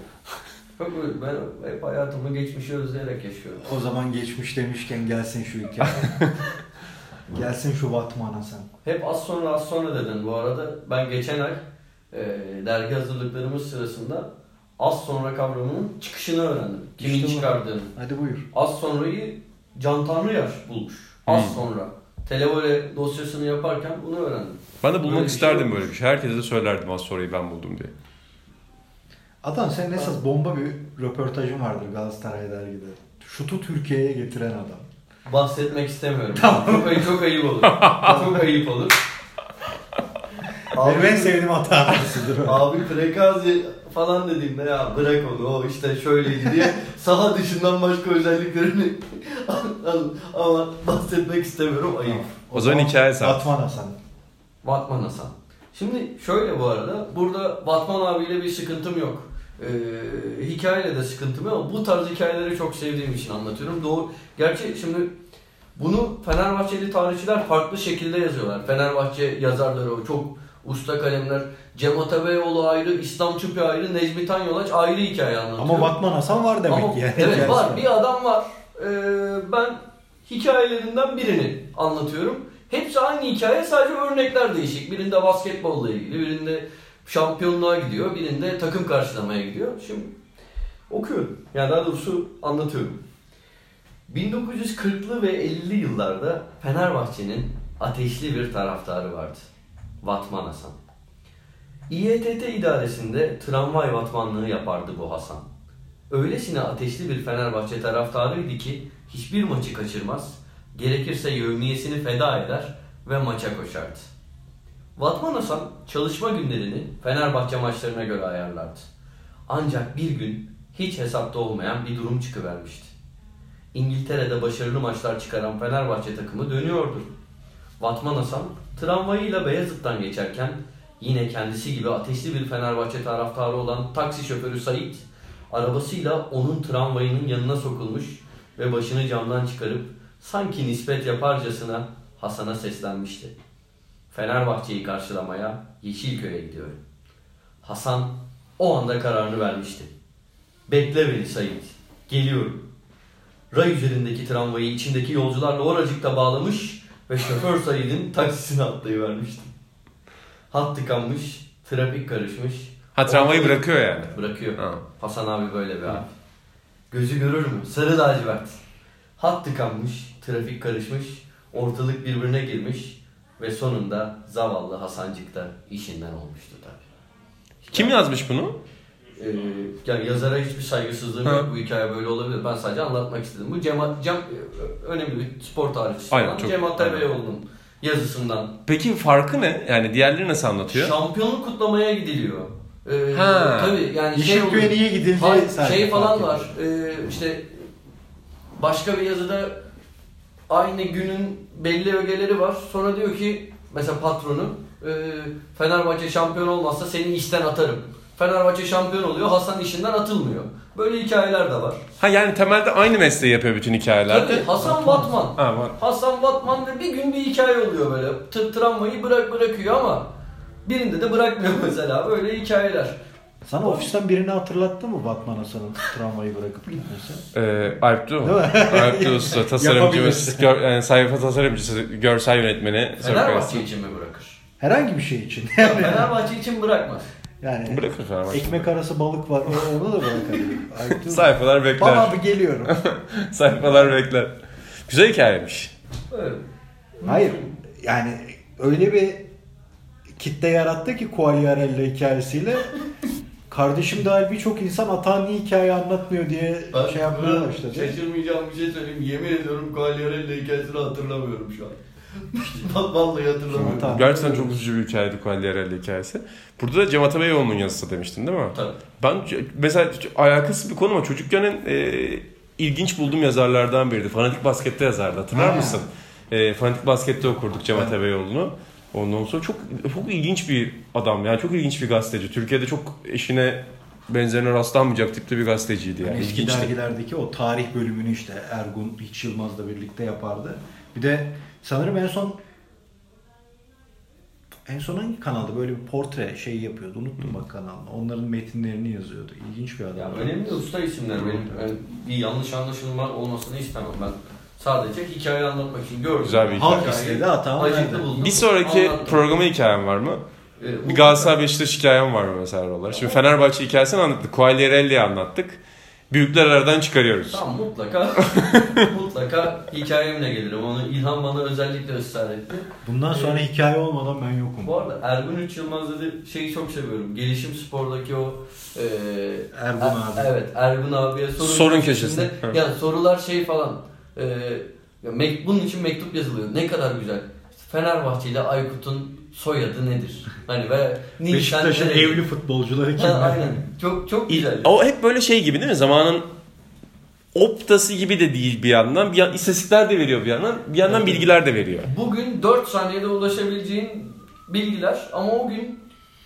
Çok öyle. Ben hep hayatımı geçmişi özleyerek yaşıyorum. O zaman geçmiş demişken gelsin şu hikaye. gelsin şu Batman'a sen. Hep az sonra az sonra dedin bu arada. Ben geçen ay e, dergi hazırlıklarımız sırasında az sonra kavramının çıkışını öğrendim. Kimin İşte çıkardığını. Hadi buyur. Az sonrayı Can Tanrıyaş bulmuş. Az Hmm. sonra. Televole dosyasını yaparken bunu öğrendim. Ben de bulmak Böyle şey isterdim olmuş. böyle bir şey. Herkese de söylerdim az sonrayı ben buldum diye. Atan senin esas bomba bir röportajın vardır Galatasaray dergide. Şutu Türkiye'ye getiren adam. Bahsetmek istemiyorum. Çok, ayıp, çok ayıp olur. çok ayıp olur. Benim en sevdiğim o. Abi Prekazi falan dediğimde ya bırak onu o işte şöyleydi diye saha dışından başka özelliklerini ama bahsetmek istemiyorum ayıp. O zaman hikaye sen. Batman Hasan. Batman Hasan. Şimdi şöyle bu arada burada Batman abiyle bir sıkıntım yok. Ee, hikayeyle de sıkıntım yok ama bu tarz hikayeleri çok sevdiğim için anlatıyorum. Doğru. Gerçi şimdi bunu Fenerbahçeli tarihçiler farklı şekilde yazıyorlar. Fenerbahçe yazarları o çok usta kalemler. Cem Atabeyoğlu ayrı, İslam Çupi ayrı, Necmi Tanyolaç ayrı hikaye anlatıyor. Ama Batman Hasan var demek Ama- yani. Evet var. Bir adam var. Ee, ben hikayelerinden birini anlatıyorum. Hepsi aynı hikaye sadece örnekler değişik. Birinde basketbolla ilgili, birinde şampiyonluğa gidiyor, birinde takım karşılamaya gidiyor. Şimdi okuyorum. Yani daha doğrusu anlatıyorum. 1940'lı ve 50'li yıllarda Fenerbahçe'nin ateşli bir taraftarı vardı. Vatman Hasan. İETT idaresinde tramvay vatmanlığı yapardı bu Hasan. Öylesine ateşli bir Fenerbahçe taraftarıydı ki hiçbir maçı kaçırmaz, gerekirse yevmiyesini feda eder ve maça koşardı. Vatman Hasan çalışma günlerini Fenerbahçe maçlarına göre ayarlardı. Ancak bir gün hiç hesapta olmayan bir durum çıkıvermişti. İngiltere'de başarılı maçlar çıkaran Fenerbahçe takımı dönüyordu. Vatman Hasan tramvayıyla Beyazıt'tan geçerken yine kendisi gibi ateşli bir Fenerbahçe taraftarı olan taksi şoförü Sait arabasıyla onun tramvayının yanına sokulmuş ve başını camdan çıkarıp sanki nispet yaparcasına Hasan'a seslenmişti. Fenerbahçe'yi karşılamaya Yeşilköy'e gidiyorum. Hasan o anda kararını vermişti. Bekle beni Sait. Geliyorum. Ray üzerindeki tramvayı içindeki yolcularla oracıkta bağlamış ve şoför Said'in taksisine atlayıvermişti. Hat tıkanmış, trafik karışmış. Ha tramvayı Ortalık- bırakıyor yani. Bırakıyor. Ha. Hasan abi böyle bir abi. Gözü görür mü? Sarı lacivert. Hat tıkanmış, trafik karışmış, ortalık birbirine girmiş ve sonunda zavallı Hasancık da işinden olmuştu tabii. Kim yazmış bunu? Ee, yani yazara hiçbir saygısızlığım Ha. yok. Bu hikaye böyle olabilir. Ben sadece anlatmak istedim. Bu Cem, Cem önemli bir spor tarihçisi Aynen, çok- Cem Atabeyoğlu'nun yazısından. Peki farkı ne? Yani diğerleri nasıl anlatıyor? Şampiyonluk kutlamaya gidiliyor. Ee, Ha. Tabii yani şey Yeşilköy'e oluyor. niye gidildiği Hayır, şey falan var. Ee, işte başka bir yazıda aynı günün belli ögeleri var. Sonra diyor ki mesela patronu e, Fenerbahçe şampiyon olmazsa seni işten atarım. Fenerbahçe şampiyon oluyor, Hasan işinden atılmıyor. Böyle hikayeler de var. Ha yani temelde aynı mesleği yapıyor bütün hikayelerde. Tabii Hasan Batman. Ha var. Hasan Batman ve bir gün bir hikaye oluyor böyle. Tır tramvayı bırak bırakıyor ama birinde de bırakmıyor mesela. Böyle hikayeler. Sana ofisten birini hatırlattı mı Batman Hasan'ın tramvayı bırakıp gitmesi? Ee, Alp değil mi? Alp usta, tasarımcımız, gör, yani sayfa tasarımcısı, görsel yönetmeni. Fenerbahçe için mi bırakır? Herhangi bir şey için. Fenerbahçe için bırakmaz. Yani Bırakır Fenerbahçe. ekmek arası balık var. o- Onu da bırakabilir. Ay, dur. Sayfalar bekler. Baba bir geliyorum. Sayfalar bekler. Güzel hikayemiş. Evet. Hayır. Yani öyle bir kitle yarattı ki Quagliarella hikayesiyle kardeşim dahil birçok insan Atan niye hikaye anlatmıyor diye Ben şey yapmaya başladı. Şaşırmayacağım bir şey söyleyeyim. Yemin ediyorum Quagliarella hikayesini hatırlamıyorum şu an. Vallahi hatırlamıyorum. Tamam. Gerçekten çok üzücü bir hikayeydi Quagliarella hikayesi. Burada da Cem Atabeyoğlu'nun yazısı demiştin değil mi? Tabii. Ben mesela alakasız bir konu ama çocukken e, ilginç bulduğum yazarlardan biriydi. Fanatik Basket'te yazardı hatırlar Ha. mısın? E, Fanatik Basket'te okurduk Cem. Atabeyoğlu'nu. Ondan sonra çok çok ilginç bir adam yani çok ilginç bir gazeteci. Türkiye'de çok eşine benzerine rastlanmayacak tipte bir gazeteciydi yani. Yani eski dergilerdeki o tarih bölümünü işte Ergun Hiç Yılmaz'la birlikte yapardı. Bir de sanırım en son en son hangi kanalda böyle bir portre şey yapıyordu. Unuttum bak kanalını. Onların metinlerini yazıyordu. İlginç bir adam. Ya önemli usta isimler benim. Yani bir yanlış anlaşılma olmasını istemem ben. Sadece hikaye anlatmak için gördüm. Güzel bir Halk hikaye. istedi hata buldum. Bir sonraki Anlattım. programa hikayem var mı? Ee, Galatasaray Beşiktaş hikayem var mı mesela oralar? Şimdi Fenerbahçe hikayesini anlattık. Quagliarella'yı anlattık. Büyükler aradan çıkarıyoruz. Tamam mutlaka mutlaka hikayemle gelirim. Onu İlhan bana özellikle ısrar etti. Bundan sonra hikaye olmadan ben yokum. Bu arada Ergun Üç Yılmaz dedi şeyi çok seviyorum. Gelişim spordaki o e, Ergun Er- abi. Evet Ergun abiye sorun, Sorun köşesinde- köşesi. Evet. Yani sorular şey falan. E, ya bunun için mektup yazılıyor. Ne kadar güzel. Fenerbahçe ile Aykut'un soyadı nedir? Hani ve Beşiktaş'ın evli futbolcuları kimler? aynen. Çok çok güzel. O hep böyle şey gibi değil mi? Zamanın optası gibi de değil bir yandan. Bir yan, istatistikler de veriyor bir yandan. Bir yandan Evet. bilgiler de veriyor. Bugün 4 saniyede ulaşabileceğin bilgiler ama o gün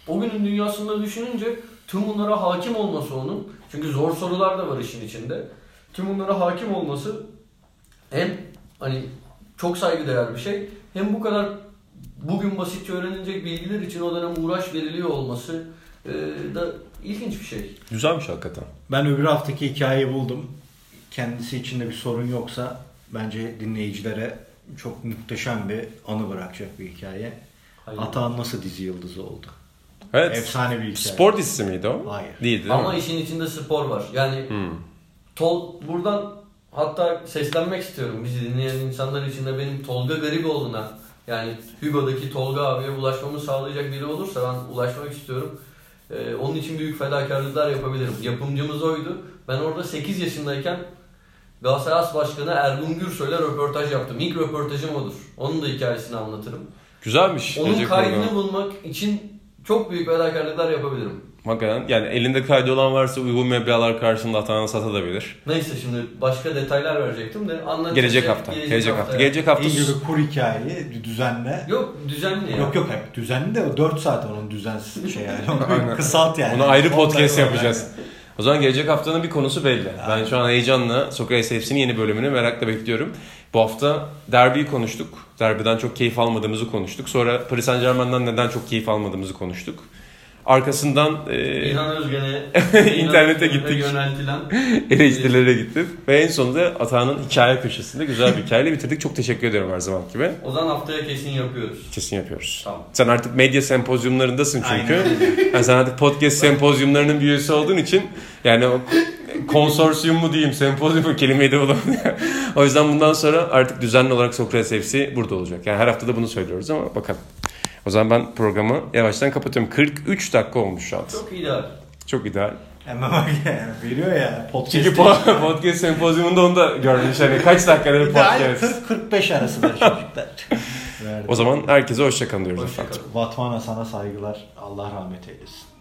o günün dünyasında düşününce tüm bunlara hakim olması onun. Çünkü zor sorular da var işin içinde. Tüm bunlara hakim olması hem hani çok saygıdeğer bir şey hem bu kadar bugün basitçe öğrenilecek bilgiler için o dönem uğraş veriliyor olması e, da ilginç bir şey. Güzelmiş hakikaten. Ben öbür haftaki hikayeyi buldum. Kendisi için de bir sorun yoksa bence dinleyicilere çok muhteşem bir anı bırakacak bir hikaye. Hayır. Nasıl dizi yıldızı oldu? Evet. Efsane bir hikaye. Spor dizisi miydi o? Hayır. Değildi değil Ama mi? işin içinde spor var. Yani Hmm. Tol buradan hatta seslenmek istiyorum bizi dinleyen insanlar için de benim Tolga Gariboğlu'na yani Hugo'daki Tolga abiye ulaşmamı sağlayacak biri olursa ben ulaşmak istiyorum. Ee, onun için büyük fedakarlıklar yapabilirim. Yapımcımız oydu. Ben orada 8 yaşındayken Galatasaray As Başkanı Ergun Gürsoy'la röportaj yaptım. İlk röportajım odur. Onun da hikayesini anlatırım. Güzelmiş. Onun kaydını bulmak için çok büyük fedakarlıklar yapabilirim. Hakikaten yani elinde kaydı olan varsa uygun meblağlar karşında atağını satabilir. Neyse şimdi başka detaylar verecektim de anlatacağım. Gelecek hafta. Gelecek, hafta. evet. Gelecek hafta. İyi bir kur hikayeyi düzenle. Yok düzenli ya. Yok yok hep düzenli de o 4 saat onun düzensiz şey yani. Kısalt yani. Onu ayrı 10 podcast yapacağız. O zaman gelecek haftanın bir konusu belli. Ben Aynen. şu an heyecanla Sokrates hepsinin yeni bölümünü merakla bekliyorum. Bu hafta derbiyi konuştuk. Derbiden çok keyif almadığımızı konuştuk. Sonra Paris Saint Germain'den neden çok keyif almadığımızı konuştuk. Arkasından e, İlhan Özgen'e İnternete gittik. Yöneltilen eleştirilere gittik. Ve en sonunda Atağan'ın hikaye köşesinde güzel bir hikayeyle bitirdik. Çok teşekkür ediyorum her zaman gibi. o zaman haftaya kesin yapıyoruz. Kesin yapıyoruz. Tamam. Sen artık medya sempozyumlarındasın çünkü. Aynen. Yani sen artık podcast sempozyumlarının bir üyesi olduğun için yani o konsorsiyum mu diyeyim, sempozyum mu kelimeyi de bulamam. o yüzden bundan sonra artık düzenli olarak Sokrates hepsi burada olacak. Yani her hafta da bunu söylüyoruz ama bakalım. O zaman ben programı yavaştan kapatıyorum. 43 dakika olmuş şu an. Çok ideal. Çok ideal. Hemen bak yani veriyor ya. Podcast Çünkü po- podcast sempozyumunda onu da görmüş. Hani kaç dakikadır İdeal podcast. 40-45 arasıdır çocuklar. O zaman herkese hoşçakalın diyoruz Hoşça efendim. Vatmana sana saygılar. Allah rahmet eylesin.